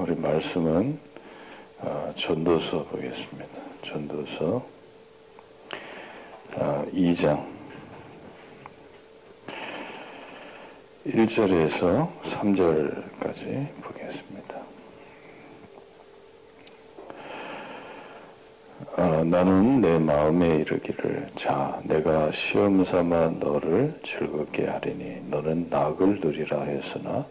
우리 말씀은 어, 전도서 보겠습니다. 전도서 어, 2장 1절에서 3절까지 보겠습니다. 어, 나는 내 마음에 이르기를 자 내가 시험 삼아 너를 즐겁게 하리니 너는 낙을 누리라 했으나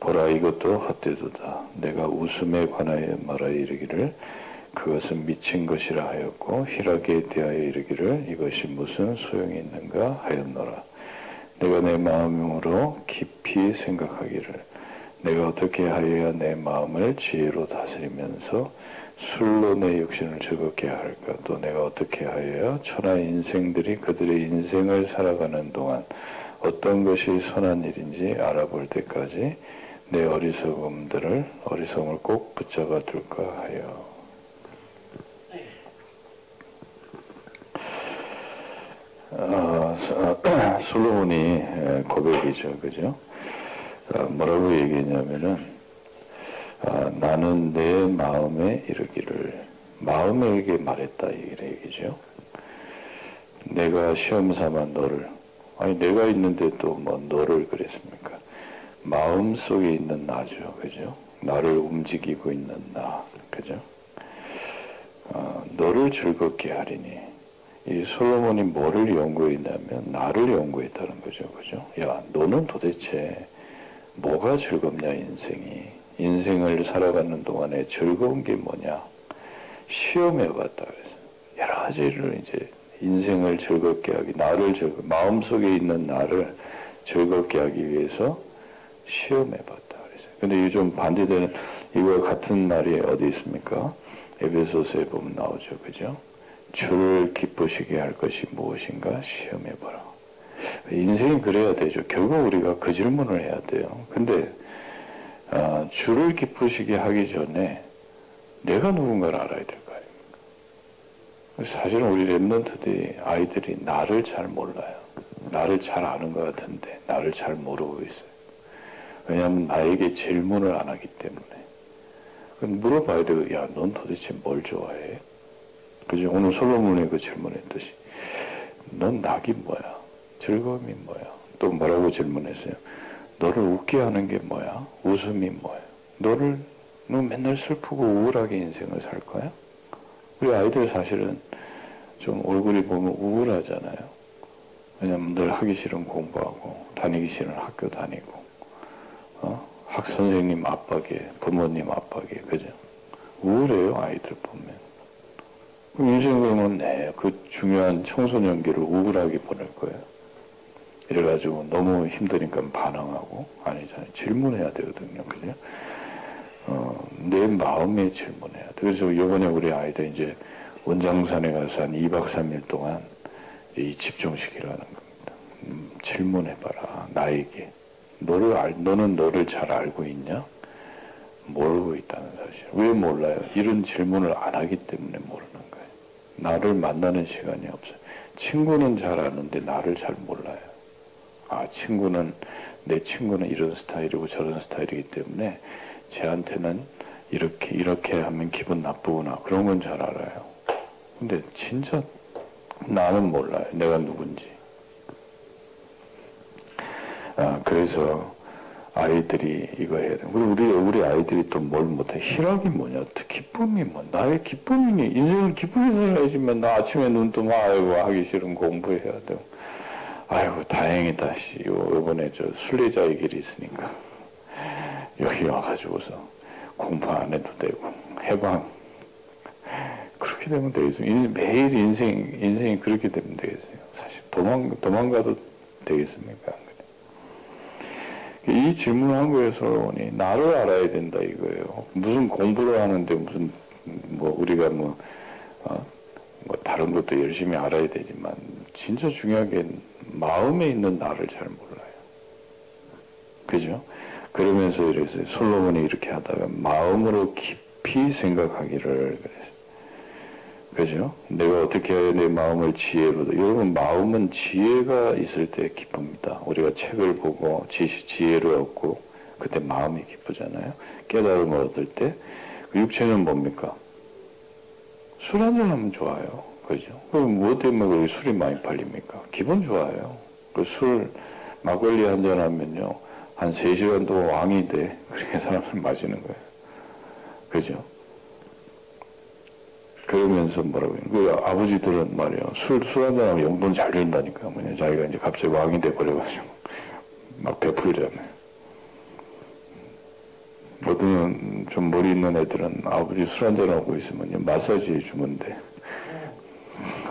보라 이것도 헛되도다. 내가 웃음에 관하여 말하여 이르기를 그것은 미친 것이라 하였고 희락에 대하여 이르기를 이것이 무슨 소용이 있는가 하였노라. 내가 내 마음으로 깊이 생각하기를 내가 어떻게 하여야 내 마음을 지혜로 다스리면서 술로 내 육신을 즐겁게 할까 또 내가 어떻게 하여야 천하 인생들이 그들의 인생을 살아가는 동안 어떤 것이 선한 일인지 알아볼 때까지 내 어리석음들을 어리석음을 꼭 붙잡아 둘까 하여 어, 솔로몬이 고백이죠, 그죠? 어, 뭐라고 얘기했냐면은 아, 나는 내 마음에 이르기를 마음에 이르게 말했다 이 얘기죠. 내가 시험 삼아 너를 아니 내가 있는데 또 뭐 너를 그랬습니까? 마음 속에 있는 나죠, 그죠? 나를 움직이고 있는 나, 그죠? 어, 너를 즐겁게 하리니. 이 솔로몬이 뭐를 연구했냐면 나를 연구했다는 거죠, 그죠? 야, 너는 도대체 뭐가 즐겁냐 인생이. 인생을 살아가는 동안에 즐거운 게 뭐냐? 시험해 봤다 그래서 여러 가지를 이제 인생을 즐겁게 하기 나를 즐거 마음속에 있는 나를 즐겁게 하기 위해서 시험해봤다 그래서 근데 요즘 반대되는 이거 같은 말이 어디 있습니까? 에베소서에 보면 나오죠, 그죠? 주를 기쁘시게 할 것이 무엇인가 시험해봐라. 인생이 그래야 되죠. 결국 우리가 그 질문을 해야 돼요. 근데 어, 주를 기쁘시게 하기 전에 내가 누군가를 알아야 될 거 아닙니까? 사실은 우리 랩런트들이 아이들이 나를 잘 몰라요. 나를 잘 아는 것 같은데 나를 잘 모르고 있어요. 왜냐하면 나에게 질문을 안 하기 때문에. 물어봐야 돼요. 야, 넌 도대체 뭘 좋아해? 그죠? 오늘 솔로몬의 그 질문했듯이. 넌 낙이 뭐야? 즐거움이 뭐야? 또 뭐라고 질문했어요? 너를 웃게 하는 게 뭐야? 웃음이 뭐야? 너를 너 맨날 슬프고 우울하게 인생을 살 거야? 우리 아이들 사실은 좀 얼굴이 보면 우울하잖아요. 왜냐면 늘 하기 싫은 공부하고 다니기 싫은 학교 다니고 어? 학 선생님 압박에 부모님 압박에 그죠? 우울해요 아이들 보면. 인생 그러면 네, 그 중요한 청소년기를 우울하게 보낼 거예요. 이래가지고 너무 힘드니까 반항하고 아니잖아요. 질문해야 되거든요. 그죠? 어, 내 마음에 질문해야 돼. 그래서 이번에 우리 아이들 이제 원장산에 가서 한 2박 3일 동안 이 집중시키라는 겁니다. 음, 질문해봐라. 나에게. 너를 알, 너는 너를 잘 알고 있냐? 모르고 있다는 사실. 왜 몰라요? 이런 질문을 안 하기 때문에 모르는 거예요. 나를 만나는 시간이 없어요. 친구는 잘 아는데 나를 잘 몰라요. 아, 친구는, 내 친구는 이런 스타일이고 저런 스타일이기 때문에 쟤한테는 이렇게, 이렇게 하면 기분 나쁘구나. 그런 건 잘 알아요. 근데 진짜 나는 몰라요. 내가 누군지. 아, 그래서 아이들이 이거 해야 돼. 우리, 우리 아이들이 또 뭘 못해. 희락이 뭐냐. 기쁨이 뭐. 나의 기쁨이, 인생을 기쁘게 살아야지만 나 아침에 눈 뜨면 아이고 하기 싫은 공부해야 되고. 아이고 다행이다 씨 요번에 저 순례자의 길이 있으니까 여기 와가지고서 공부 안 해도 되고 해방 그렇게 되면 되겠어요 매일 인생 인생이 그렇게 되면 되겠어요 사실 도망 도망가도 되겠습니까 이 질문을 한 거예요 솔로몬이 나를 알아야 된다 이거예요 무슨 공부를 하는데 무슨 뭐 우리가 뭐, 어? 뭐 다른 것도 열심히 알아야 되지만 진짜 중요한 게 마음에 있는 나를 잘 몰라요. 그죠? 그러면서 이래서 솔로몬이 이렇게 하다가 마음으로 깊이 생각하기를 그래서 그죠? 내가 어떻게 해야 내 마음을 지혜로 여러분 마음은 지혜가 있을 때 기쁩니다. 우리가 책을 보고 지, 지혜를 얻고 그때 마음이 기쁘잖아요. 깨달음을 얻을 때. 그 육체는 뭡니까? 술 한잔 하면 좋아요. 그죠? 그럼 무엇 때문에 그렇게 술이 많이 팔립니까? 기분 좋아요. 그 술, 막걸리 한잔 하면요. 한 3시간 동안 왕이 돼. 그렇게 사람을 마시는 거예요. 그죠? 그러면서 뭐라고. 그 아버지들은 말이야. 술, 술 한잔하면 용돈 잘 준다니까. 뭐냐. 자기가 이제 갑자기 왕이 돼 버려가지고. 막 베풀잖아요. 어떤 좀 머리 있는 애들은 아버지 술 한잔하고 있으면 마사지 해주면 돼.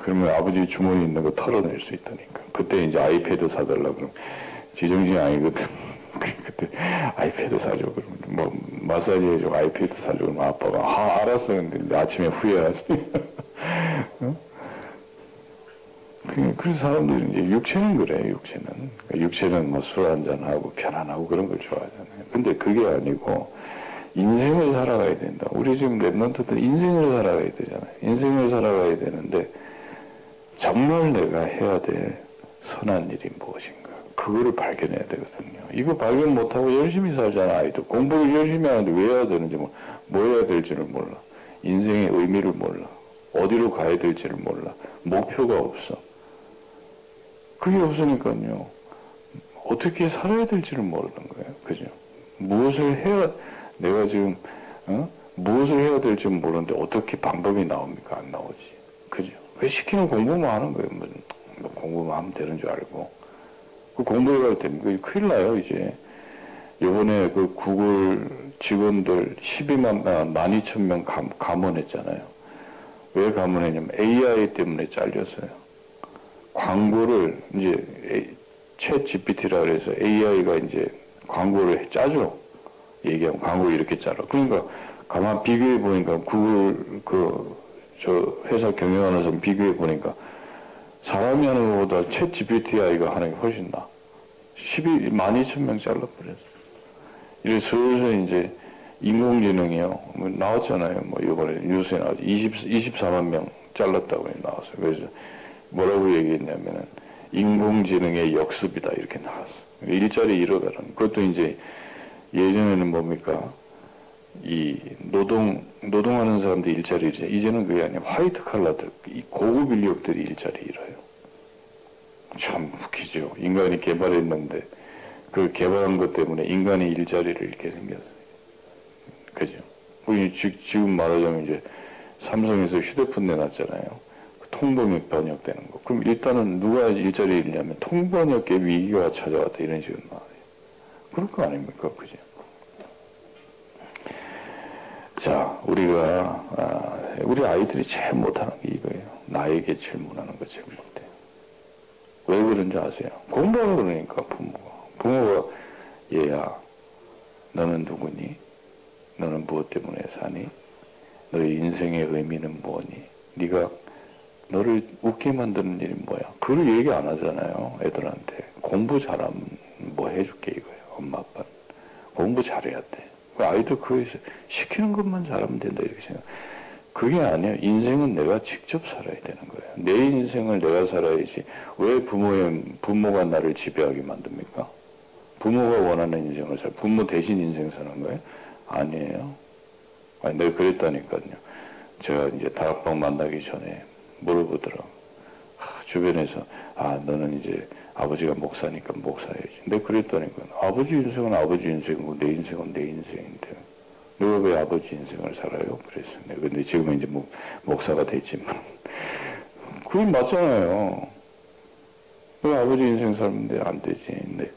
그러면 아버지 주머니 있는 거 털어낼 수 있다니까. 그때 이제 아이패드 사달라 그러면 지정신 아니거든. 그때 아이패드 사줘 그러면 뭐 마사지 해줘 아이패드 사줘 그러면 아빠가 아 알았어 근데 아침에 후회하지. 어? 그래서 사람들이 이제 육체는 그래 육체는 그러니까 육체는 뭐 술 한잔 하고 편안하고 그런 걸 좋아하잖아요. 근데 그게 아니고 인생을 살아가야 된다. 우리 지금 랩런트들 인생을 살아가야 되잖아요. 인생을 살아가야 되는데 정말 내가 해야 될 선한 일이 무엇인가. 그거를 발견해야 되거든요. 이거 발견 못하고 열심히 살잖아, 아이들. 공부를 열심히 하는데 왜 해야 되는지, 뭐, 뭐 해야 될지를 몰라. 인생의 의미를 몰라. 어디로 가야 될지를 몰라. 목표가 없어. 그게 없으니까요. 어떻게 살아야 될지를 모르는 거예요. 그죠? 무엇을 해야, 내가 지금, 어? 무엇을 해야 될지 모르는데 어떻게 방법이 나옵니까? 안 나오지. 그죠? 왜 시키는 공부만 하는 거예요. 뭐, 뭐 공부만 하면 되는 줄 알고. 그 공부해 갈 때는 큰일 나요, 이제. 요번에 그 구글 직원들 12만, 아, 12,000명 감, 감원했잖아요. 왜 감원했냐면 AI 때문에 잘렸어요. 광고를 이제 챗 GPT라 그래서 AI가 이제 광고를 짜죠. 얘기하면 광고 이렇게 짜라. 그러니까 가만 비교해 보니까 구글 그 저 회사 경영하는 사람 비교해 보니까 사람이 하는 것보다 챗 GPTI가 하는 게 훨씬 나. 12, 12,000명 잘라버렸어. 이래 슬슬 이제 인공지능이요. 뭐 나왔잖아요. 뭐 이번에 뉴스에 나왔죠. 20, 24만 명 잘랐다고 나왔어요. 그래서 뭐라고 얘기했냐면은 인공지능의 역습이다 이렇게 나왔어. 일자리 잃어가는. 그것도 이제 예전에는 뭡니까? 이 노동 노동하는 사람들 일자리 잃지. 이제는 그게 아니야. 화이트 칼라들, 이 고급 인력들이 일자리 잃어요. 참 웃기죠. 인간이 개발했는데 그 개발한 것 때문에 인간이 일자리를 잃게 생겼어요. 그죠? 우리 지금 말하자면 이제 삼성에서 휴대폰 내놨잖아요. 그 통번역 번역되는 거. 그럼 일단은 누가 일자리 잃냐면 통번역계 위기가 찾아왔다 이런 식으로 나와요. 그럴 거 아닙니까? 그죠? 자, 우리가, 아, 우리 아이들이 제일 못하는 게 이거예요. 나에게 질문하는 거 제일 못해요. 왜 그런지 아세요? 공부하라 그러니까 부모가. 부모가, 얘야, 너는 누구니? 너는 무엇 때문에 사니? 너의 인생의 의미는 뭐니? 네가 너를 웃게 만드는 일이 뭐야? 그걸 얘기 안 하잖아요. 애들한테. 공부 잘하면 뭐 해줄게 이거예요. 엄마 아빠는. 공부 잘해야 돼. 그 아이들 그거에서 시키는 것만 잘하면 된다 이렇게 생각. 그게 아니에요. 인생은 내가 직접 살아야 되는 거예요. 내 인생을 내가 살아야지. 왜 부모의 부모가 나를 지배하게 만듭니까? 부모가 원하는 인생을 살. 부모 대신 인생 사는 거예요? 아니에요. 아니 내가 그랬다니까요. 제가 이제 다락방 만나기 전에 물어보더라고. 아, 주변에서 아 너는 이제 아버지가 목사니까 목사야지. 내가 그랬다니까. 아버지 인생은 아버지 인생이고 내 인생은 내 인생인데. 왜 아버지 인생을 살아요? 그랬어요. 근데 지금은 이제 뭐 목사가 됐지만. 그게 맞잖아요. 왜 아버지 인생 살면 안 되지. 내,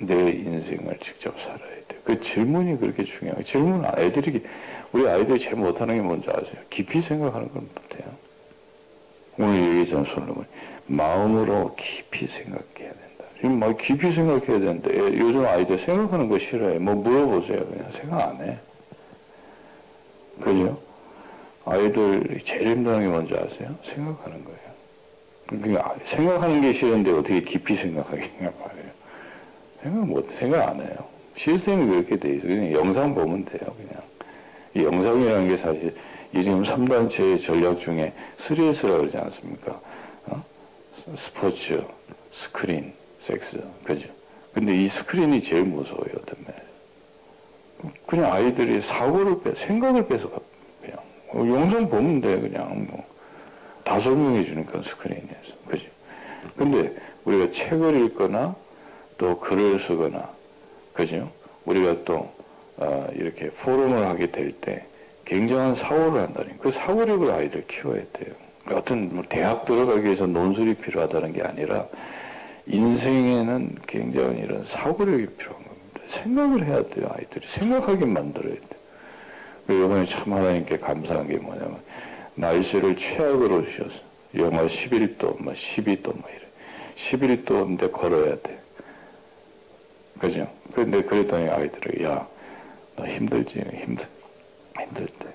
내 인생을 직접 살아야 돼. 그 질문이 그렇게 중요해요. 질문, 애들이, 우리 아이들이 제일 못하는 게 뭔지 아세요? 깊이 생각하는 건 못해요. 오늘 얘기했잖아, 솔로몬. 마음으로 깊이 생각해야 된다. 지금 막 깊이 생각해야 되는데 요즘 아이들 생각하는 거 싫어해. 뭐 물어보세요. 그냥 생각 안 해. 그죠? 아이들 제일 힘든 게 뭔지 아세요? 생각하는 거예요. 그러니까 생각하는 게 싫은데 어떻게 깊이 생각하겠냐 말이에요. 생각 못, 생각 안 해요. 시스템이 그렇게 돼 있어요. 그냥 영상 보면 돼요. 그냥. 이 영상이라는 게 사실 이 지금 3단체 전략 중에 3S라고 그러지 않습니까? 어? 스포츠, 스크린, 섹스. 그죠? 근데 이 스크린이 제일 무서워요, 어떤 면. 그냥 아이들이 사고를 빼, 생각을 뺏어가, 그냥. 어, 영상 보면 돼, 그냥 뭐. 다 설명해 주니까 스크린에서. 그지? 근데 우리가 책을 읽거나 또 글을 쓰거나, 그죠? 우리가 또, 어, 이렇게 포럼을 하게 될 때 굉장한 사고를 한다니. 그 사고력을 아이들 키워야 돼요. 어떤 뭐 대학 들어가기 위해서 논술이 필요하다는 게 아니라 인생에는 굉장히 이런 사고력이 필요한. 생각을 해야 돼요, 아이들이. 생각하게 만들어야 돼요. 이번에 참 하나님께 감사한 게 뭐냐면, 날씨를 최악으로 주셨어. 영하 11도, 뭐 12도, 뭐 이래. 11도인데 걸어야 돼. 그죠? 근데 그랬더니 아이들에게, 야, 너 힘들지? 힘들, 힘들 때.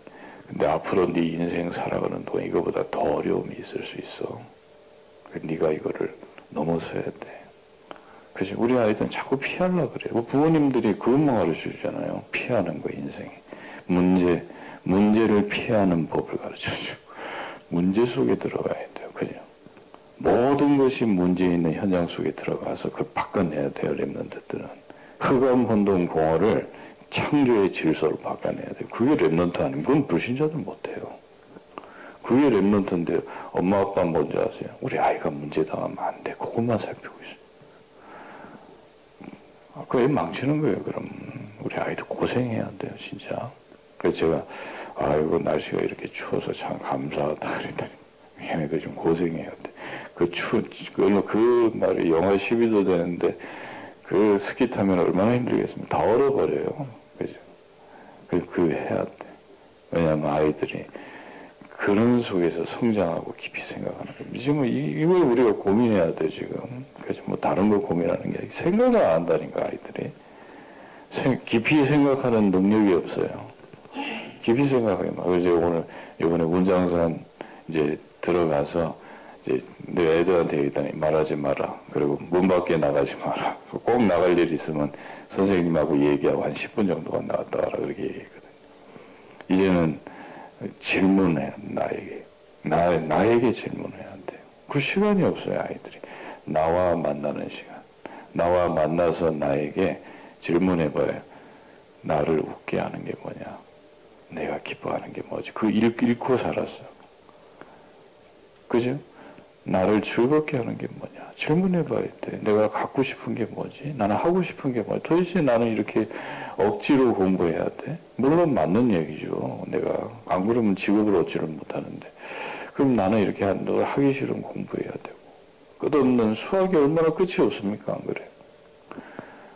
근데 앞으로 네 인생 살아가는 동안 이거보다 더 어려움이 있을 수 있어. 네가 이거를 넘어서야 돼. 그지? 우리 아이들은 자꾸 피하려 그래요. 뭐 부모님들이 그것만 가르쳐 주잖아요. 피하는 거, 인생에. 문제, 문제를 피하는 법을 가르쳐 줘. 문제 속에 들어가야 돼요. 그죠? 모든 것이 문제 있는 현장 속에 들어가서 그걸 바꿔내야 돼요. remnant들은. 흑암 혼동 공허를 창조의 질서로 바꿔내야 돼요. 그게 remnant 아니면 그건 불신자들 못해요. 그게 랩런트인데 엄마 아빠 뭔지 아세요? 우리 아이가 문제 당하면 안 돼. 그것만 살피고 있어요. 아, 그애 망치는 거예요. 그럼 우리 아이도 고생해야 돼요. 진짜. 그래서 제가 아이고 날씨가 이렇게 추워서 참 감사하다 그랬더니 얘네가 좀 고생해야 돼. 그 추, 그, 그 날에 영하 12도 되는데 그 스키 타면 얼마나 힘들겠습니까? 다 얼어버려요. 그죠? 그, 그 해야 돼. 왜냐하면 아이들이 그런 속에서 성장하고 깊이 생각하는 겁니다. 지금 이, 걸 우리가 고민해야 돼, 지금. 그죠? 뭐 다른 걸 고민하는 게 생각을 안 한다니까, 아이들이. 생, 깊이 생각하는 능력이 없어요. 깊이 막. 그래서 오늘, 이번에 문장산 이제 들어가서 이제 내 애들한테 일단 말하지 마라. 그리고 문 밖에 나가지 마라. 꼭 나갈 일 있으면 선생님하고 얘기하고 한 10분 정도만 나갔다. 그렇게 얘기했거든. 이제는 질문해, 나에게. 나, 나에게 질문해야 돼요. 그 시간이 없어요, 아이들이. 나와 만나는 시간. 나와 만나서 나에게 질문해봐요. 나를 웃게 하는 게 뭐냐? 내가 기뻐하는 게 뭐지? 그 읽, 읽고 살았어. 그죠? 나를 즐겁게 하는 게 뭐냐? 질문해 봐야 돼. 내가 갖고 싶은 게 뭐지? 나는 하고 싶은 게 뭐지? 도대체 나는 이렇게 억지로 공부해야 돼? 물론 맞는 얘기죠. 내가 안 그러면 직업을 얻지를 못하는데. 그럼 나는 이렇게 늘 하기 싫은 공부해야 되고. 끝없는 수학이 얼마나 끝이 없습니까? 안 그래?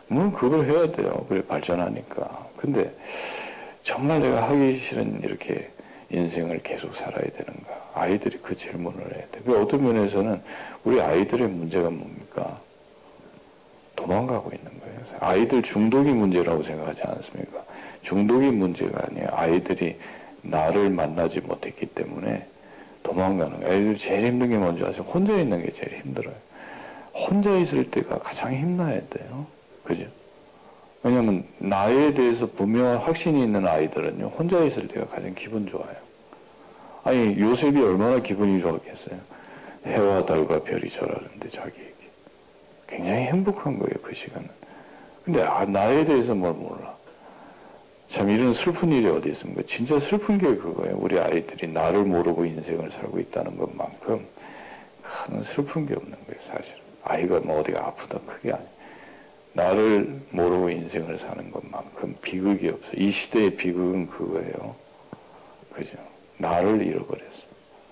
물론 그걸 해야 돼요. 그래, 발전하니까. 근데 정말 내가 하기 싫은 이렇게 인생을 계속 살아야 되는가? 아이들이 그 질문을 해야 돼. 그 어떤 면에서는 우리 아이들의 문제가 뭡니까? 도망가고 있는 거예요. 아이들 중독이 문제라고 생각하지 않습니까? 중독이 문제가 아니에요. 아이들이 나를 만나지 못했기 때문에 도망가는 거예요. 아이들 제일 힘든 게 뭔지 아세요? 혼자 있는 게 제일 힘들어요. 혼자 있을 때가 가장 힘나야 돼요. 그죠? 왜냐면 나에 대해서 분명한 확신이 있는 아이들은요. 혼자 있을 때가 가장 기분 좋아요. 아니 요셉이 얼마나 기분이 좋았겠어요. 해와 달과 별이 절하는데 자기에게. 굉장히 행복한 거예요. 그 시간은. 근데 아, 나에 대해서 뭘 몰라. 참 이런 슬픈 일이 어디 있습니까? 진짜 슬픈 게 그거예요. 우리 아이들이 나를 모르고 인생을 살고 있다는 것만큼 큰 슬픈 게 없는 거예요. 사실은. 아이가 뭐 어디가 아프다 크게 아니에요. 나를 모르고 인생을 사는 것만큼 비극이 없어. 이 시대의 비극은 그거예요. 그죠? 나를 잃어버렸어.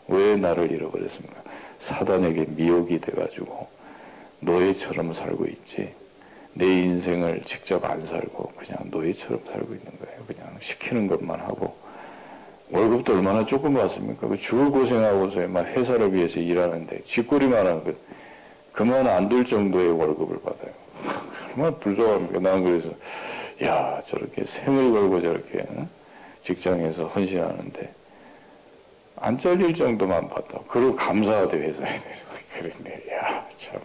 왜 나를 잃어버렸습니까? 사단에게 미혹이 돼가지고 노예처럼 살고 있지. 내 인생을 직접 안 살고 그냥 노예처럼 살고 있는 거예요. 그냥 시키는 것만 하고 월급도 얼마나 조금 받습니까? 그 죽을 고생하고서 막 회사를 위해서 일하는데 쥐꼬리만 하는 것 그만 안 될 정도의 월급을 받아요. 얼마나 불쌍합니까? 난 그래서 야 저렇게 생을 걸고 저렇게 직장에서 헌신하는데 안 잘릴 정도만 받다. 그리고 감사하대 회사에. 그랬네. 야, 참.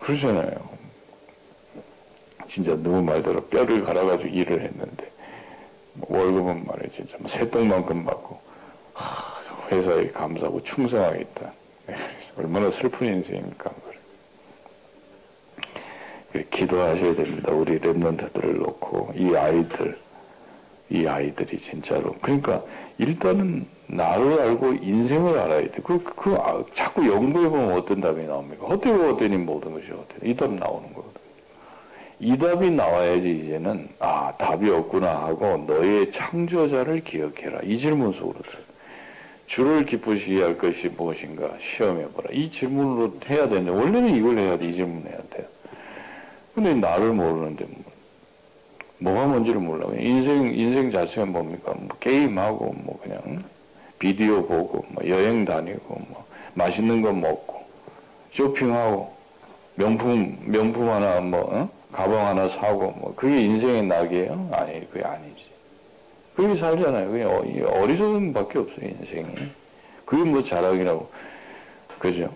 그러잖아요. 진짜 누구 말대로 뼈를 갈아가지고 일을 했는데, 뭐 월급은 말이야, 진짜 뭐 새똥만큼 받고, 하, 회사에 감사하고 충성하겠다. 네, 얼마나 슬픈 인생입니까? 그 기도하셔야 됩니다. 우리 랩런트들을 놓고 이 아이들 이 아이들이 진짜로 그러니까 일단은 나를 알고 인생을 알아야 돼. 그, 그, 아, 자꾸 연구해보면 어떤 답이 나옵니까? 헛되고 헛되니 모든 것이 헛되다. 이답 나오는 거거든. 이 답이 나와야지 이제는, 아, 답이 없구나 하고 너의 창조자를 기억해라. 이 질문 속으로. 주를 기쁘시게 할 것이 무엇인가 시험해보라. 이 질문으로 해야 되는데, 원래는 이걸 해야 돼. 이 질문 해야 돼. 근데 나를 모르는데, 뭐, 뭐가 뭔지를 몰라. 인생, 인생 자체가 뭡니까? 뭐 게임하고, 뭐 그냥, 비디오 보고, 뭐 여행 다니고, 뭐 맛있는 거 먹고, 쇼핑하고, 명품, 명품 하나, 뭐, 어? 가방 하나 사고, 뭐, 그게 인생의 낙이에요? 아니, 그게 아니지. 그게 살잖아요. 그게 어, 어리석은 밖에 없어요, 인생이. 그게 뭐 자랑이라고. 그죠?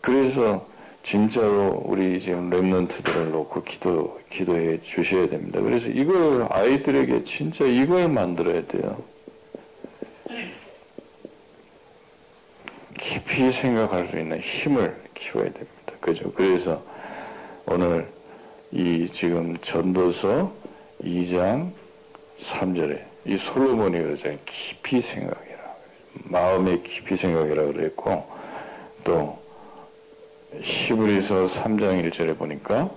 그래서, 진짜로 우리 지금 랩런트들을 놓고 기도, 기도해 주셔야 됩니다. 그래서 이걸 아이들에게 진짜 이걸 만들어야 돼요. 깊이 생각할 수 있는 힘을 키워야 됩니다. 그죠? 그래서 오늘 이 지금 전도서 2장 3절에 이 솔로몬이 그러잖아요. 깊이 생각해라. 마음에 깊이 생각해라 그랬고 또 히브리서 3장 1절에 보니까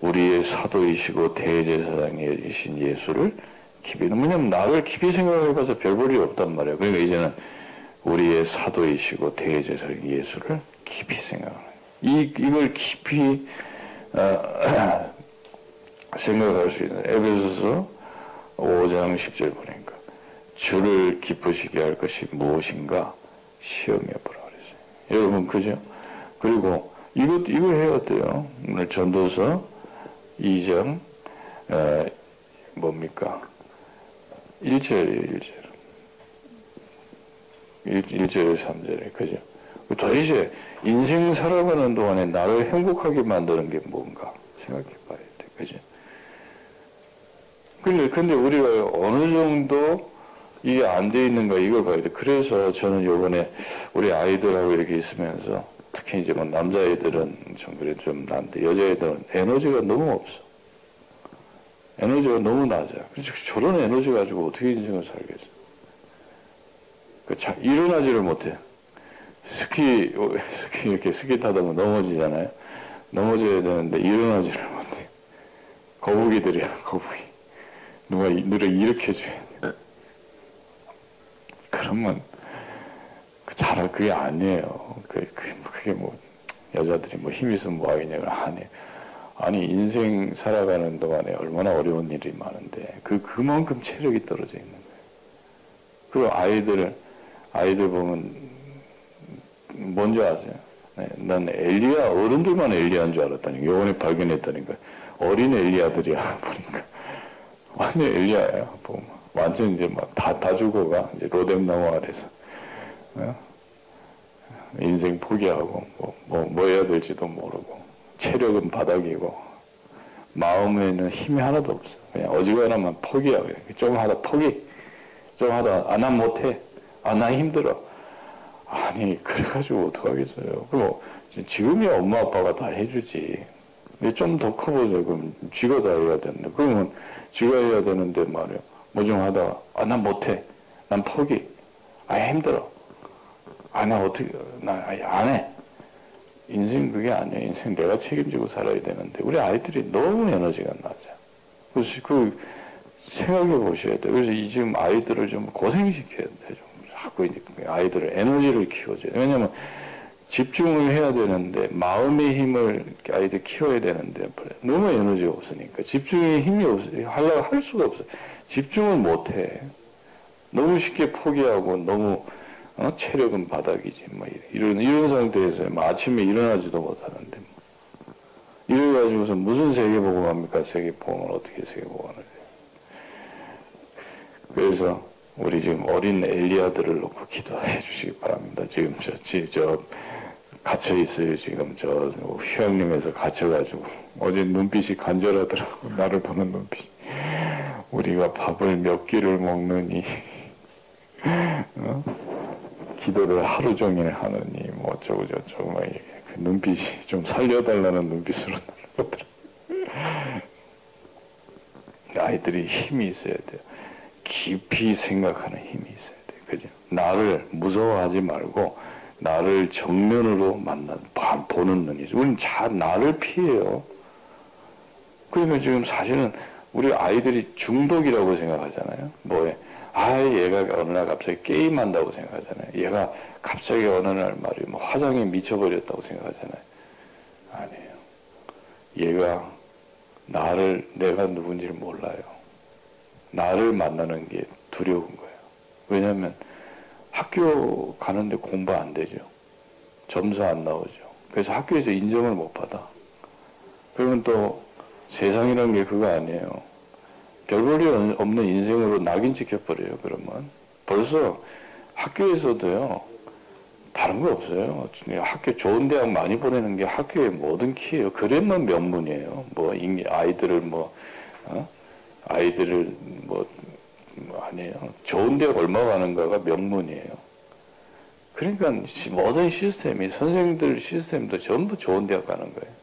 우리의 사도이시고 대제사장이신 예수를 깊이 뭐냐면 나를 깊이 생각해봐서 별 볼일 없단 말이에요. 그러니까 이제는 우리의 사도이시고 대제사장 예수를 깊이 생각하는 이 이걸 깊이 어, 생각할 수 있는 에베소서 5장 10절 보니까 주를 기쁘시게 할 것이 무엇인가 시험해 보라 그랬어요. 여러분 그죠? 그리고 이것 이거 해야 돼요. 오늘 전도서 2장 에, 뭡니까? 1절이에요, 1절. 1, 절에 3절에, 그죠? 도대체 인생 살아가는 동안에 나를 행복하게 만드는 게 뭔가 생각해 봐야 돼, 그죠? 근데, 근데 우리가 어느 정도 이게 안 돼 있는가 이걸 봐야 돼. 그래서 저는 요번에 우리 아이들하고 이렇게 있으면서 특히 이제 뭐 남자애들은 좀 그래 좀 난데 여자애들은 에너지가 너무 없어. 에너지가 너무 낮아. 그래서 저런 에너지 가지고 어떻게 인생을 살겠어? 그 자, 일어나지를 못해. 스키, 스키 이렇게 스키 타다 보면 넘어지잖아요. 넘어져야 되는데 일어나지를 못해. 거북이들이야, 거북이. 누가, 누가 일으켜줘야 돼. 그러면, 그 잘, 그게 아니에요. 그, 그, 그게 뭐, 여자들이 뭐 힘이 있으면 뭐 하겠냐고. 아니, 아니, 인생 살아가는 동안에 얼마나 어려운 일이 많은데, 그, 그만큼 체력이 떨어져 있는 거예요. 그리고 아이들, 아이들 보면, 뭔지 아세요? 네, 난 엘리야, 어른들만 엘리야인 줄 알았다니, 요번에 발견했다니까. 어린 엘리야들이야, 보니까. 완전 엘리야야, 보면. 완전 이제 막 다, 다 죽어가, 이제 로뎀나무 아래서. 어? 인생 포기하고, 뭐, 뭐, 뭐 해야 될지도 모르고, 체력은 바닥이고, 마음에는 힘이 하나도 없어. 그냥 어지간하면. 그냥. 좀 하다 포기. 좀 하다, 아, 난 못해. 아, 나 힘들어. 아니, 그래가지고 어떡하겠어요. 그리고 지금이야 엄마 아빠가 다 해주지. 근데 좀 더 커보자. 그럼 쥐가 다 해야 되는데. 그러면 쥐가 해야 되는데 말이야. 뭐 좀 하다가, 아, 난 못해. 난 포기. 아, 힘들어. 아, 나 어떻게, 나, 안 해. 인생 그게 아니야. 인생 내가 책임지고 살아야 되는데. 우리 아이들이 너무 에너지가 낮아. 그래서 그, 생각해 보셔야 돼. 그래서 이 지금 아이들을 좀 고생시켜야 돼. 좀. 자꾸 이제 아이들을 에너지를 키워줘요. 왜냐면 집중을 해야 되는데 마음의 힘을 아이들 키워야 되는데 너무 에너지가 없으니까 집중의 힘이 없어 하려고 할 수가 없어. 집중을 못 해. 너무 쉽게 포기하고 너무 어? 체력은 바닥이지. 뭐 이런 이런 상태에서 뭐 아침에 일어나지도 못하는데 뭐. 이래 가지고서 무슨 세계보고 합니까? 세계보험을 어떻게 해? 그래서 우리 지금 어린 엘리아들을 놓고 기도해 주시기 바랍니다. 지금 저, 저 갇혀 있어요. 지금 저 휴양림에서 갇혀가지고 어제 눈빛이 간절하더라고 나를 보는 눈빛. 우리가 밥을 몇 끼를 먹느니 어? 기도를 하루 종일 하느니 뭐 어쩌고 저쩌고 막 이렇게 그 눈빛이 좀 살려달라는 눈빛으로 나를 보더라고. 아이들이 힘이 있어야 돼요. 깊이 생각하는 힘이 있어야 돼요. 그죠? 나를 무서워하지 말고 나를 정면으로 만나 보는 눈이죠. 우리는 자 나를 피해요. 그러면 지금 사실은 우리 아이들이 중독이라고 생각하잖아요. 뭐에 아 얘가 어느 날 갑자기 게임한다고 생각하잖아요. 얘가 갑자기 어느 날 말이 뭐 화장에 미쳐버렸다고 생각하잖아요. 아니에요. 얘가 나를 내가 누군지를 몰라요. 나를 만나는 게 두려운 거예요. 왜냐하면 학교 가는데 공부 안 되죠. 점수 안 나오죠. 그래서 학교에서 인정을 못 받아. 그러면 또 세상이라는 게 그거 아니에요. 별 볼이 없는 인생으로 낙인 찍혀버려요, 그러면. 벌써 학교에서도요, 다른 거 없어요. 학교 좋은 대학 많이 보내는 게 학교의 모든 키예요. 그래만 명문이에요. 뭐, 아이들을 뭐, 어? 아이들을 뭐, 뭐 아니에요. 좋은 대학 얼마 가는가가 명문이에요. 그러니까 모든 시스템이 선생님들 시스템도 전부 좋은 대학 가는 거예요.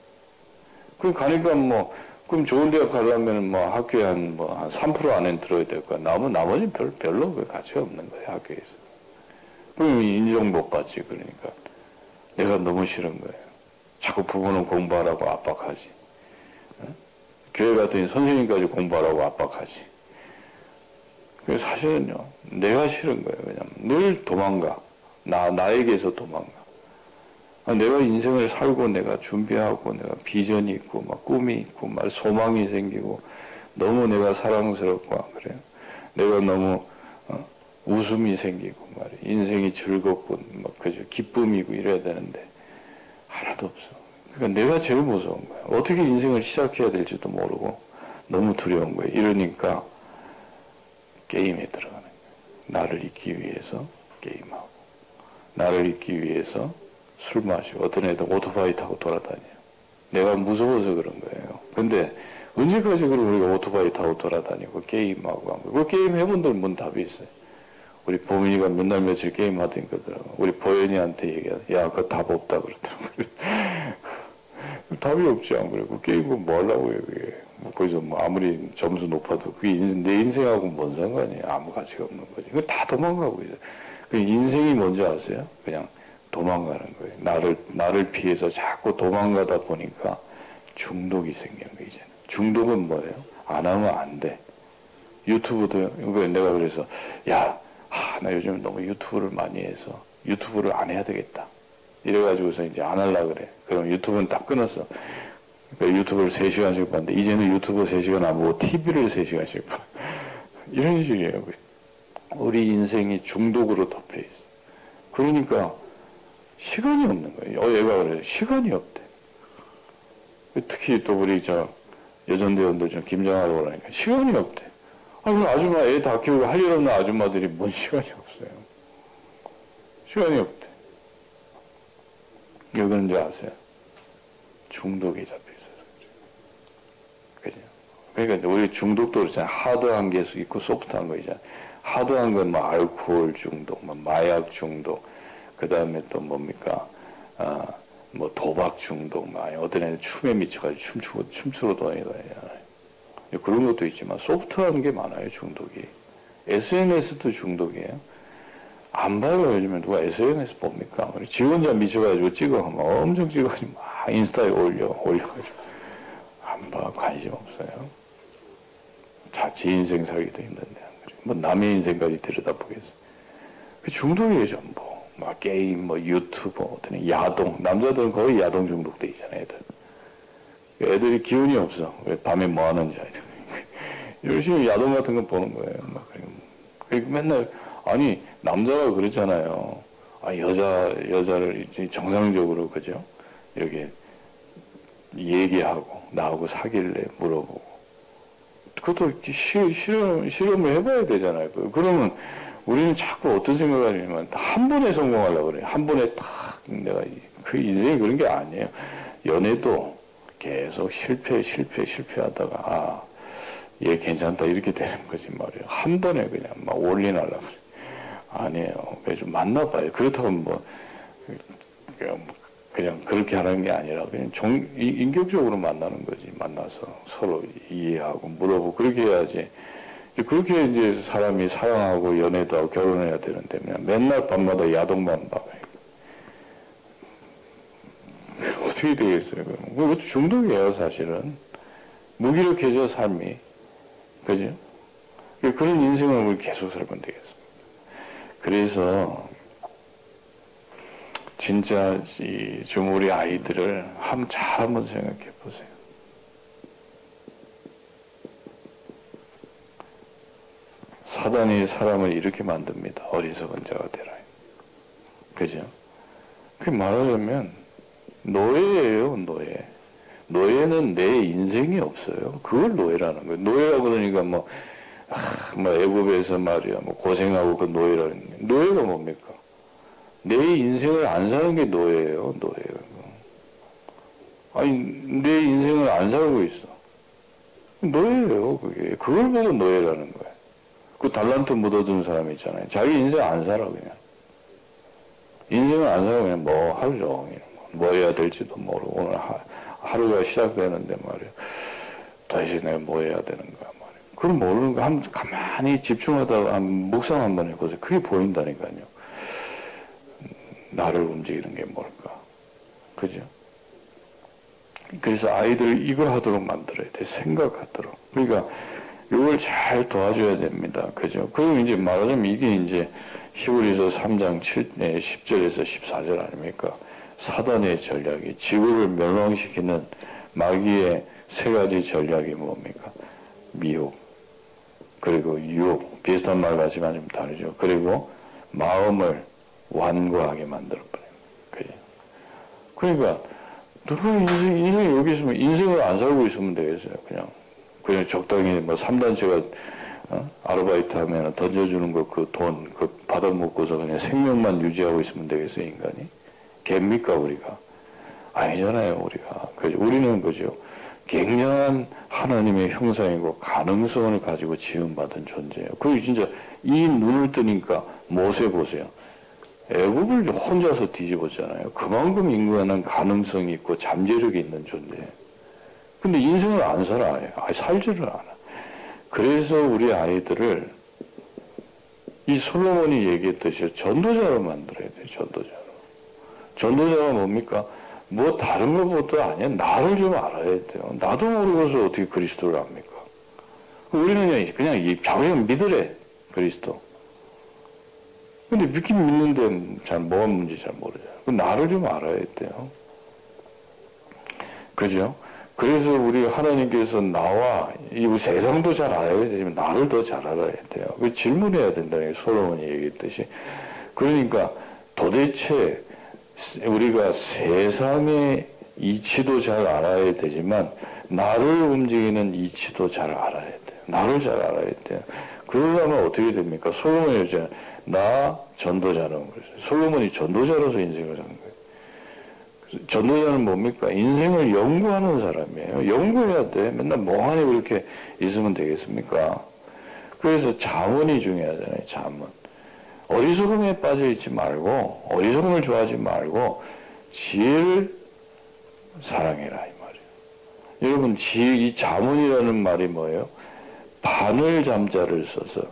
그럼 가니까 뭐 그럼 좋은 대학 가려면 뭐 학교에 한 뭐 한 3% 안에 들어야 될 거야. 나머 나머지 별 별로 그 가치가 없는 거예요 학교에서. 그럼 인정 못 받지 그러니까 내가 너무 싫은 거예요. 자꾸 부모는 공부하라고 압박하지. 교회 갔더니 선생님까지 공부하라고 압박하지. 그 사실은요, 내가 싫은 거예요. 왜냐면 늘 도망가. 나, 나에게서 도망가. 아, 내가 인생을 살고 내가 준비하고 내가 비전이 있고 막 꿈이 있고 막 소망이 생기고 너무 내가 사랑스럽고 그래요. 내가 너무 어, 웃음이 생기고 말이야. 인생이 즐겁고 막 그저 기쁨이고 이래야 되는데 하나도 없어. 그러니까 내가 제일 무서운 거야. 어떻게 인생을 시작해야 될지도 모르고 너무 두려운 거예요. 이러니까 게임에 들어가는 거예요. 나를 잊기 위해서 게임하고 나를 잊기 위해서 술 마시고 어떤 애들 오토바이 타고 돌아다녀요. 내가 무서워서 그런 거예요. 근데 언제까지 그럼 우리가 오토바이 타고 돌아다니고 게임하고 하고 그 게임 해본 분들 뭔 답이 있어요. 우리 보민이가 몇날 며칠 게임 하던 거더라고. 우리 보현이한테 얘기하 야, 그거 답 없다 그러더라고. 답이 없지 안 그래. 그 게임은 뭐 하려고 해, 그게. 뭐 거기서 뭐 아무리 점수 높아도 그게 인생, 내 인생하고 뭔 상관이야. 아무 가치가 없는 거지. 그거 다 도망가고 있어. 그 인생이 뭔지 아세요? 그냥 도망가는 거예요. 나를, 나를 피해서 자꾸 도망가다 보니까 중독이 생기는 거예요, 이제는. 중독은 뭐예요? 안 하면 안 돼. 유튜브도, 그 내가 그래서, 야, 아, 나 요즘 너무 유튜브를 많이 해서 유튜브를 안 해야 되겠다. 이래가지고서 이제 안 하려 그래. 그럼 유튜브는 딱 끊었어. 그러니까 유튜브를 3시간씩 봤는데, 이제는 유튜브 3시간 안 보고 TV를 3시간씩 봐. 이런 식이에요. 우리 인생이 중독으로 덮여 있어. 그러니까 시간이 없는 거예요. 어, 얘가 그래. 시간이 없대. 특히 또 우리 저 여전대원들 좀 김장하러 오라니까 시간이 없대. 아, 그 아줌마 애 다 키우고 할 일 없는 아줌마들이 뭔 시간이 없어요. 시간이 없대. 왜 그런지 아세요? 중독에 잡혀 있어서 그죠. 그러니까 우리 중독도 그렇잖아요. 하드한 게 있고 소프트한 거 있잖아요. 하드한 건 뭐 알코올 중독, 뭐 마약 중독, 그 다음에 또 뭡니까, 아, 뭐 도박 중독, 막 어떤 애는 춤에 미쳐가지고 춤추고, 춤추러 다니잖아요. 그런 것도 있지만 소프트한 게 많아요, 중독이. SNS도 중독이에요. 안 봐요, 요즘에 누가 SNS 봅니까? 지 혼자 미쳐가지고 찍어, 막 엄청 찍어가지고 막 인스타에 올려, 올려가지고. 안 봐, 관심 없어요. 자, 지 인생 살기도 힘든데. 뭐 남의 인생까지 들여다보겠어. 그 중독이에요, 전부. 뭐 게임, 뭐 유튜브, 어떤 야동. 남자들은 거의 야동 중독돼 있잖아요, 애들. 애들이 기운이 없어. 왜 밤에 뭐 하는지. 열심히 야동 같은 거 보는 거예요. 막 그리고 맨날 아니 남자가 그렇잖아요. 아 여자 여자를 정상적으로 그죠? 이렇게 얘기하고 나하고 사귈래 물어보고 그것도 시, 실험 실험을 해봐야 되잖아요. 그러면 우리는 자꾸 어떤 생각을 하냐면 한 번에 성공하려고 그래요. 한 번에 탁 내가 그 인생이 그런 게 아니에요. 연애도 계속 실패 실패 실패하다가 아, 얘 괜찮다 이렇게 되는 거지 말이에요. 한 번에 그냥 막 올인하려고 그래. 아니에요. 매주 만나봐요. 그렇다고 뭐 그냥 그렇게 하는 게 아니라 그냥 종, 인격적으로 만나는 거지. 만나서 서로 이해하고 물어보고 그렇게 해야지. 그렇게 이제 사람이 사랑하고 연애도 하고 결혼해야 되는데 그냥 맨날 밤마다 야동만 봐. 어떻게 되겠어요? 그것도 중독이에요, 사실은. 무기력해져, 삶이. 그죠? 그런 인생을 계속 살면 되겠습니다. 그래서, 진짜, 이, 좀 우리 아이들을 한, 잘 한번 생각해 보세요. 사단이 사람을 이렇게 만듭니다. 어리석은 자가 되라. 그죠? 그 말하자면, 노예예요, 노예. 노예는 내 인생이 없어요. 그걸 노예라는 거예요. 노예라고 그러니까 뭐, 아, 뭐 애국에서 말이야, 뭐 고생하고 그 노예라는 게. 노예가 뭡니까? 내 인생을 안 사는 게 노예예요, 노예가. 아니, 내 인생을 안 살고 있어. 노예예요, 그게. 그걸 보고 노예라는 거예요. 그 달란트 묻어둔 사람 있잖아요. 자기 인생 안 살아, 그냥. 인생을 안 살고 그냥 뭐 하루 종일. 뭐 해야 될지도 모르고 오늘 하, 루가 시작되는데 말이야. 다시 내가 뭐 해야 되는 거야. 그걸 모르는 거 한, 가만히 집중하다가 묵상 한번 해보세요. 그게 보인다니까요. 나를 움직이는 게 뭘까. 그죠? 그래서 아이들 이걸 하도록 만들어야 돼. 생각하도록. 그러니까 이걸 잘 도와줘야 됩니다. 그죠? 그리고 이제 말하자면 이게 이제 히브리서 3장 7, 10절에서 14절 아닙니까? 사단의 전략이 지구를 멸망시키는 마귀의 세 가지 전략이 뭡니까? 미혹, 그리고 유혹, 비슷한 말 같지만 좀 다르죠. 그리고 마음을 완고하게 만들어버려요. 그죠? 그러니까, 너 인생, 인생 여기 있으면 인생을 안 살고 있으면 되겠어요. 그냥. 그냥 적당히 뭐 3단체가 어? 아르바이트 하면 던져주는 거 그 돈, 그 받아먹고서 그냥 생명만 유지하고 있으면 되겠어요, 인간이? 개입니까 우리가? 아니잖아요 우리가. 우리는 그죠. 굉장한 하나님의 형상이고 가능성을 가지고 지음받은 존재예요. 그리고 진짜 이 눈을 뜨니까 모세 보세요. 애국을 혼자서 뒤집었잖아요. 그만큼 인간은 가능성이 있고 잠재력이 있는 존재예요. 근데 인생을 안 살아. 아, 살지를 않아. 그래서 우리 아이들을 이 솔로몬이 얘기했듯이 전도자로 만들어야 돼, 전도자. 전도자가 뭡니까? 뭐 다른 것부터 아니야. 나를 좀 알아야 돼요. 나도 모르고서 어떻게 그리스도를 압니까? 우리는 그냥 이 자기가 믿으래. 그리스도. 근데 믿긴 믿는데 잘 뭐가 문제 잘 모르잖아요. 나를 좀 알아야 돼요. 그죠? 그래서 우리 하나님께서 나와 이 세상도 잘 알아야 되지만 나를 더 잘 알아야 돼요. 그 질문해야 된다는 게 솔로몬이 얘기했듯이. 그러니까 도대체 우리가 세상의 이치도 잘 알아야 되지만 나를 움직이는 이치도 잘 알아야 돼요. 나를 잘 알아야 돼요. 그러려면 어떻게 됩니까? 솔로몬이 이제 나 전도자라는 거죠. 솔로몬이 전도자로서 인생을 사는 거예요. 전도자는 뭡니까? 인생을 연구하는 사람이에요. 연구해야 돼. 맨날 멍하니 그렇게 있으면 되겠습니까? 그래서 자문이 중요하잖아요. 자문. 어리석음에 빠져 있지 말고 어리석음을 좋아하지 말고 지혜를 사랑해라 이 말이에요. 여러분 지혜 이 자문이라는 말이 뭐예요? 바늘 잠자를 써서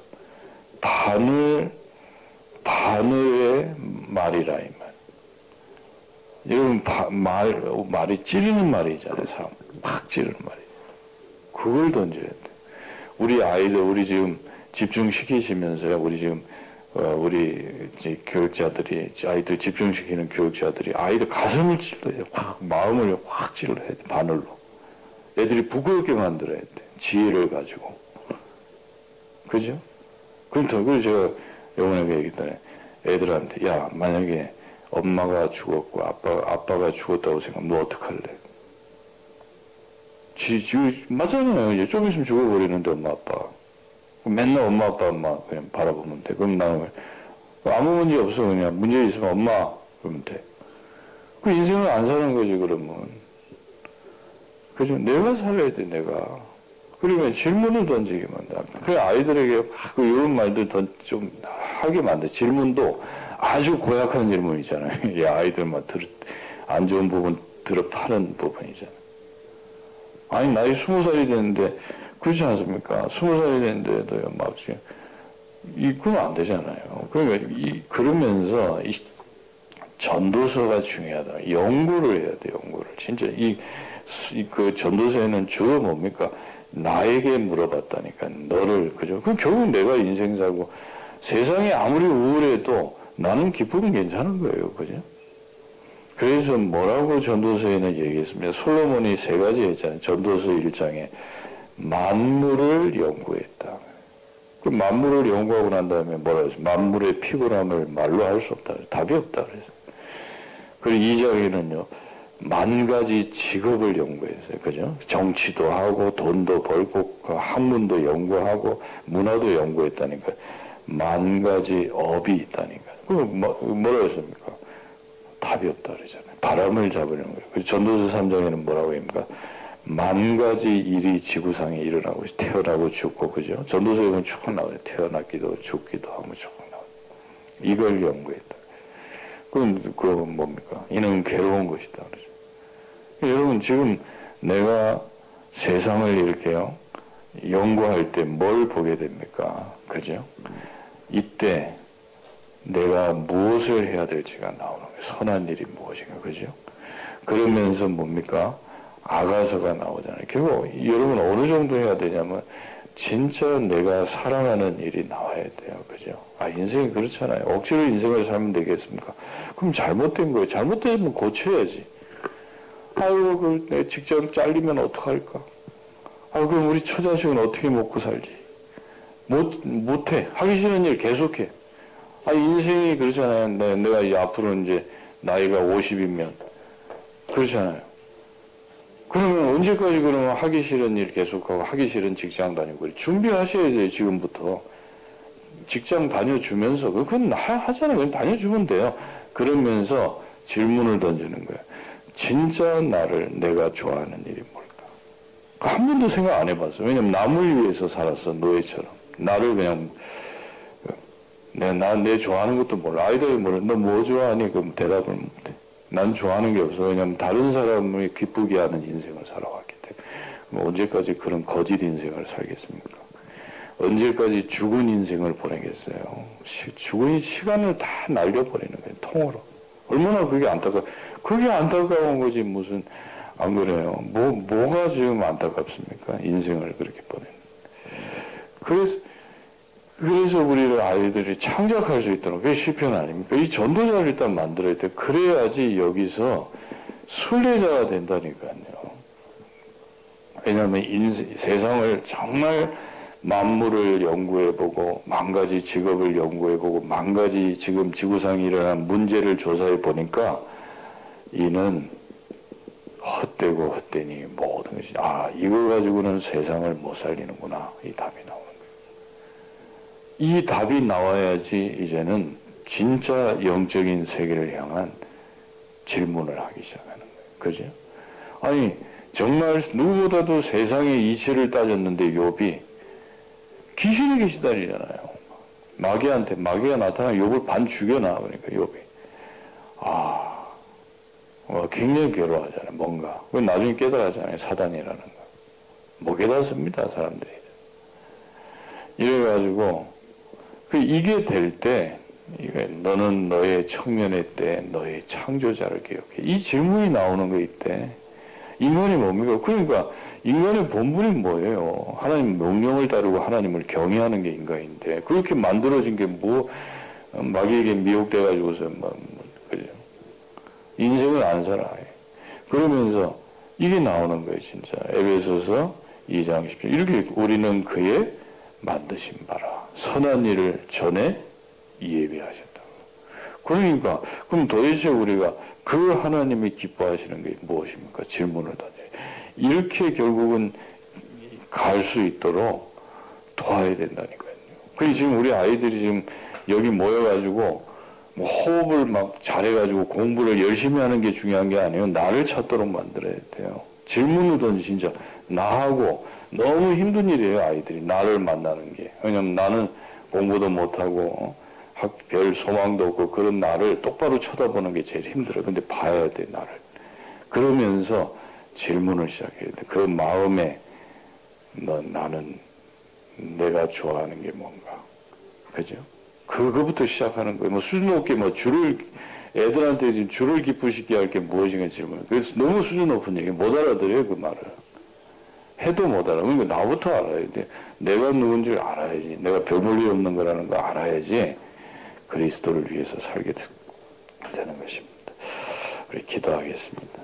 바늘 바늘의 말이라 이 말. 여러분 바, 말 말이 찌르는 말이잖아요. 사람 팍 찌르는 말이죠. 그걸 던져야 돼. 우리 아이들 우리 지금 집중시키시면서요. 우리 지금 어, 우리 교육자들이 아이들 집중시키는 교육자들이 아이들 가슴을 찔러야 확 마음을 확 찔러야 돼 바늘로 애들이 부끄럽게 만들어야 돼 지혜를 가지고 그죠? 그럼 더 그래서 제가 영원하게 얘기했더니 애들한테 야 만약에 엄마가 죽었고 아빠 아빠가 죽었다고 생각하면 너 어떡할래? 지, 지, 맞잖아요. 좀 있으면 죽어버리는데 엄마 아빠. 맨날 엄마 아빠만 그냥 바라보면 돼. 그럼 나는 아무 문제 없어 그냥 문제 있으면 엄마 그러면 돼. 그 인생을 안 사는 거지 그러면. 그죠? 내가 살아야 돼 내가. 그러면 질문을 던지게 만다. 그 아이들에게 그 이런 말들 좀 하게 만다. 질문도 아주 고약한 질문이잖아요. 이 아이들만 들 안 좋은 부분 들어 파는 부분이잖아. 아니 나이 스무 살이 됐는데 그렇지 않습니까? 스무 살이 됐는데도요 막 지금 이 그건 안 되잖아요. 그러니까 이 그러면서 이 전도서가 중요하다. 연구를 해야 돼 연구를 진짜 이 그 전도서에는 주로 뭡니까? 나에게 물어봤다니까 너를 그죠? 그럼 결국 내가 인생 살고 세상이 아무리 우울해도 나는 기쁘면 괜찮은 거예요, 그죠? 그래서 뭐라고 전도서에는 얘기했습니다. 솔로몬이 세 가지 했잖아요. 전도서 1장에 만물을 연구했다. 그 만물을 연구하고 난 다음에 뭐라 했어요? 만물의 피곤함을 말로 할 수 없다. 답이 없다. 그래서. 그리고 2장에는요. 만 가지 직업을 연구했어요. 그죠? 정치도 하고 돈도 벌고 그 학문도 연구하고 문화도 연구했다니까. 만 가지 업이 있다니까. 그 뭐, 뭐라 했습니까? 답이 없다 그러잖아요. 바람을 잡으려는 거예요. 그 전도서 3장에는 뭐라고 합니까? 만 가지 일이 지구상에 일어나고 태어나고 죽고 그죠? 전도서에 보면 쭉 나와요. 태어났기도 죽기도 하고 쭉 나와요. 이걸 연구했다. 그럼 그건 뭡니까? 이는 괴로운 것이다. 그러죠. 여러분 지금 내가 세상을 이렇게요 연구할 때 뭘 보게 됩니까? 그죠? 이때 내가 무엇을 해야 될지가 나오는 거예요. 선한 일이 무엇인가, 그죠? 그러면서 뭡니까? 아가서가 나오잖아요. 결국 여러분 어느 정도 해야 되냐면 진짜 내가 사랑하는 일이 나와야 돼요. 그죠? 아, 인생이 그렇잖아요. 억지로 인생을 살면 되겠습니까? 그럼 잘못된 거예요. 잘못되면 고쳐야지. 아유, 그, 내 직장 잘리면 어떡할까? 아, 그럼 우리 처자식은 어떻게 먹고 살지? 못, 못해. 하기 싫은 일 계속해. 아, 인생이 그렇잖아요. 내, 내가 이제 앞으로 이제 나이가 50이면. 그렇잖아요. 그러면 언제까지 그러면 하기 싫은 일 계속하고 하기 싫은 직장 다니고 준비하셔야 돼요, 지금부터. 직장 다녀주면서, 그건 하잖아요. 그냥 다녀주면 돼요. 그러면서 질문을 던지는 거예요. 진짜 나를 내가 좋아하는 일이 뭘까? 한 번도 생각 안 해봤어. 왜냐면 남을 위해서 살았어, 노예처럼. 나를 그냥, 내, 나, 내 좋아하는 것도 몰라. 아이들이 몰라. 너 뭐 좋아하니? 그럼 대답을 못해. 난 좋아하는 게 없어. 왜냐면 다른 사람을 기쁘게 하는 인생을 살아왔기 때문에. 언제까지 그런 거짓 인생을 살겠습니까? 언제까지 죽은 인생을 보내겠어요? 시, 죽은 시간을 다 날려버리는 거예요. 통으로. 얼마나 그게 안타까, 그게 안타까운 거지, 무슨, 안 그래요. 뭐, 뭐가 지금 안타깝습니까? 인생을 그렇게 보내는. 그래서, 그래서 우리를 아이들이 창작할 수 있도록, 그게 시편 아닙니까? 이 전도자를 일단 만들어야 돼. 그래야지 여기서 순례자가 된다니까요. 왜냐하면 인생, 세상을 정말 만물을 연구해보고 만 가지 직업을 연구해보고 만 가지 지금 지구상에 일어난 문제를 조사해 보니까 이는 헛되고 헛되니 모든 것이 아 이걸 가지고는 세상을 못 살리는구나 이 답이 거예요. 이 답이 나와야지 이제는 진짜 영적인 세계를 향한 질문을 하기 시작하는 거예요. 그죠? 아니 정말 누구보다도 세상의 이치를 따졌는데 욥이 귀신에게 시달리잖아요. 마귀한테 마귀가 나타나 욥을 반 죽여놔 그러니까 욥이 아 어, 굉장히 괴로워하잖아요. 뭔가 그 나중에 깨달았잖아요. 사단이라는 거. 못 깨닫습니다. 사람들이. 이래가지고 그 이게 될때 너는 너의 청년의 때 너의 창조자를 기억해. 이 질문이 나오는 거 이때 인간이 뭡니까? 그러니까 인간의 본분이 뭐예요? 하나님 명령을 따르고 하나님을 경외하는 게 인간인데 그렇게 만들어진 게 뭐 마귀에게 미혹돼 가지고서 뭐, 뭐 그죠? 인생을 안 살아. 그러면서 이게 나오는 거예요, 진짜. 에베소서 2장 10절. 이렇게 우리는 그의 만드신 바라 선한 일을 전에 예배하셨다. 그러니까 그럼 도대체 우리가 그 하나님이 기뻐하시는 게 무엇입니까? 질문을 던져. 이렇게 결국은 갈 수 있도록 도와야 된다니까요. 그리고 지금 우리 아이들이 지금 여기 모여가지고 뭐 호흡을 막 잘해가지고 공부를 열심히 하는 게 중요한 게 아니에요. 나를 찾도록 만들어야 돼요. 질문을 던지 진짜 나하고 너무 힘든 일이에요. 아이들이 나를 만나는 게. 왜냐면 나는 공부도 못하고 별 소망도 없고 그런 나를 똑바로 쳐다보는 게 제일 힘들어요. 근데 봐야 돼 나를. 그러면서 질문을 시작해야 돼. 그 마음에 너 나는 내가 좋아하는 게 뭔가. 그죠? 그거부터 시작하는 거예요. 뭐 수준 높게 뭐 줄을 애들한테 지금 줄을 기쁘시게 할 게 무엇인가 질문. 그래서 너무 수준 높은 얘기 못 알아들어요 그 말을. 해도 못 알아. 그러니까 나부터 알아야 돼. 내가 누군지 알아야지. 내가 별 볼일 없는 거라는 거 알아야지. 그리스도를 위해서 살게 되는 것입니다. 우리 기도하겠습니다.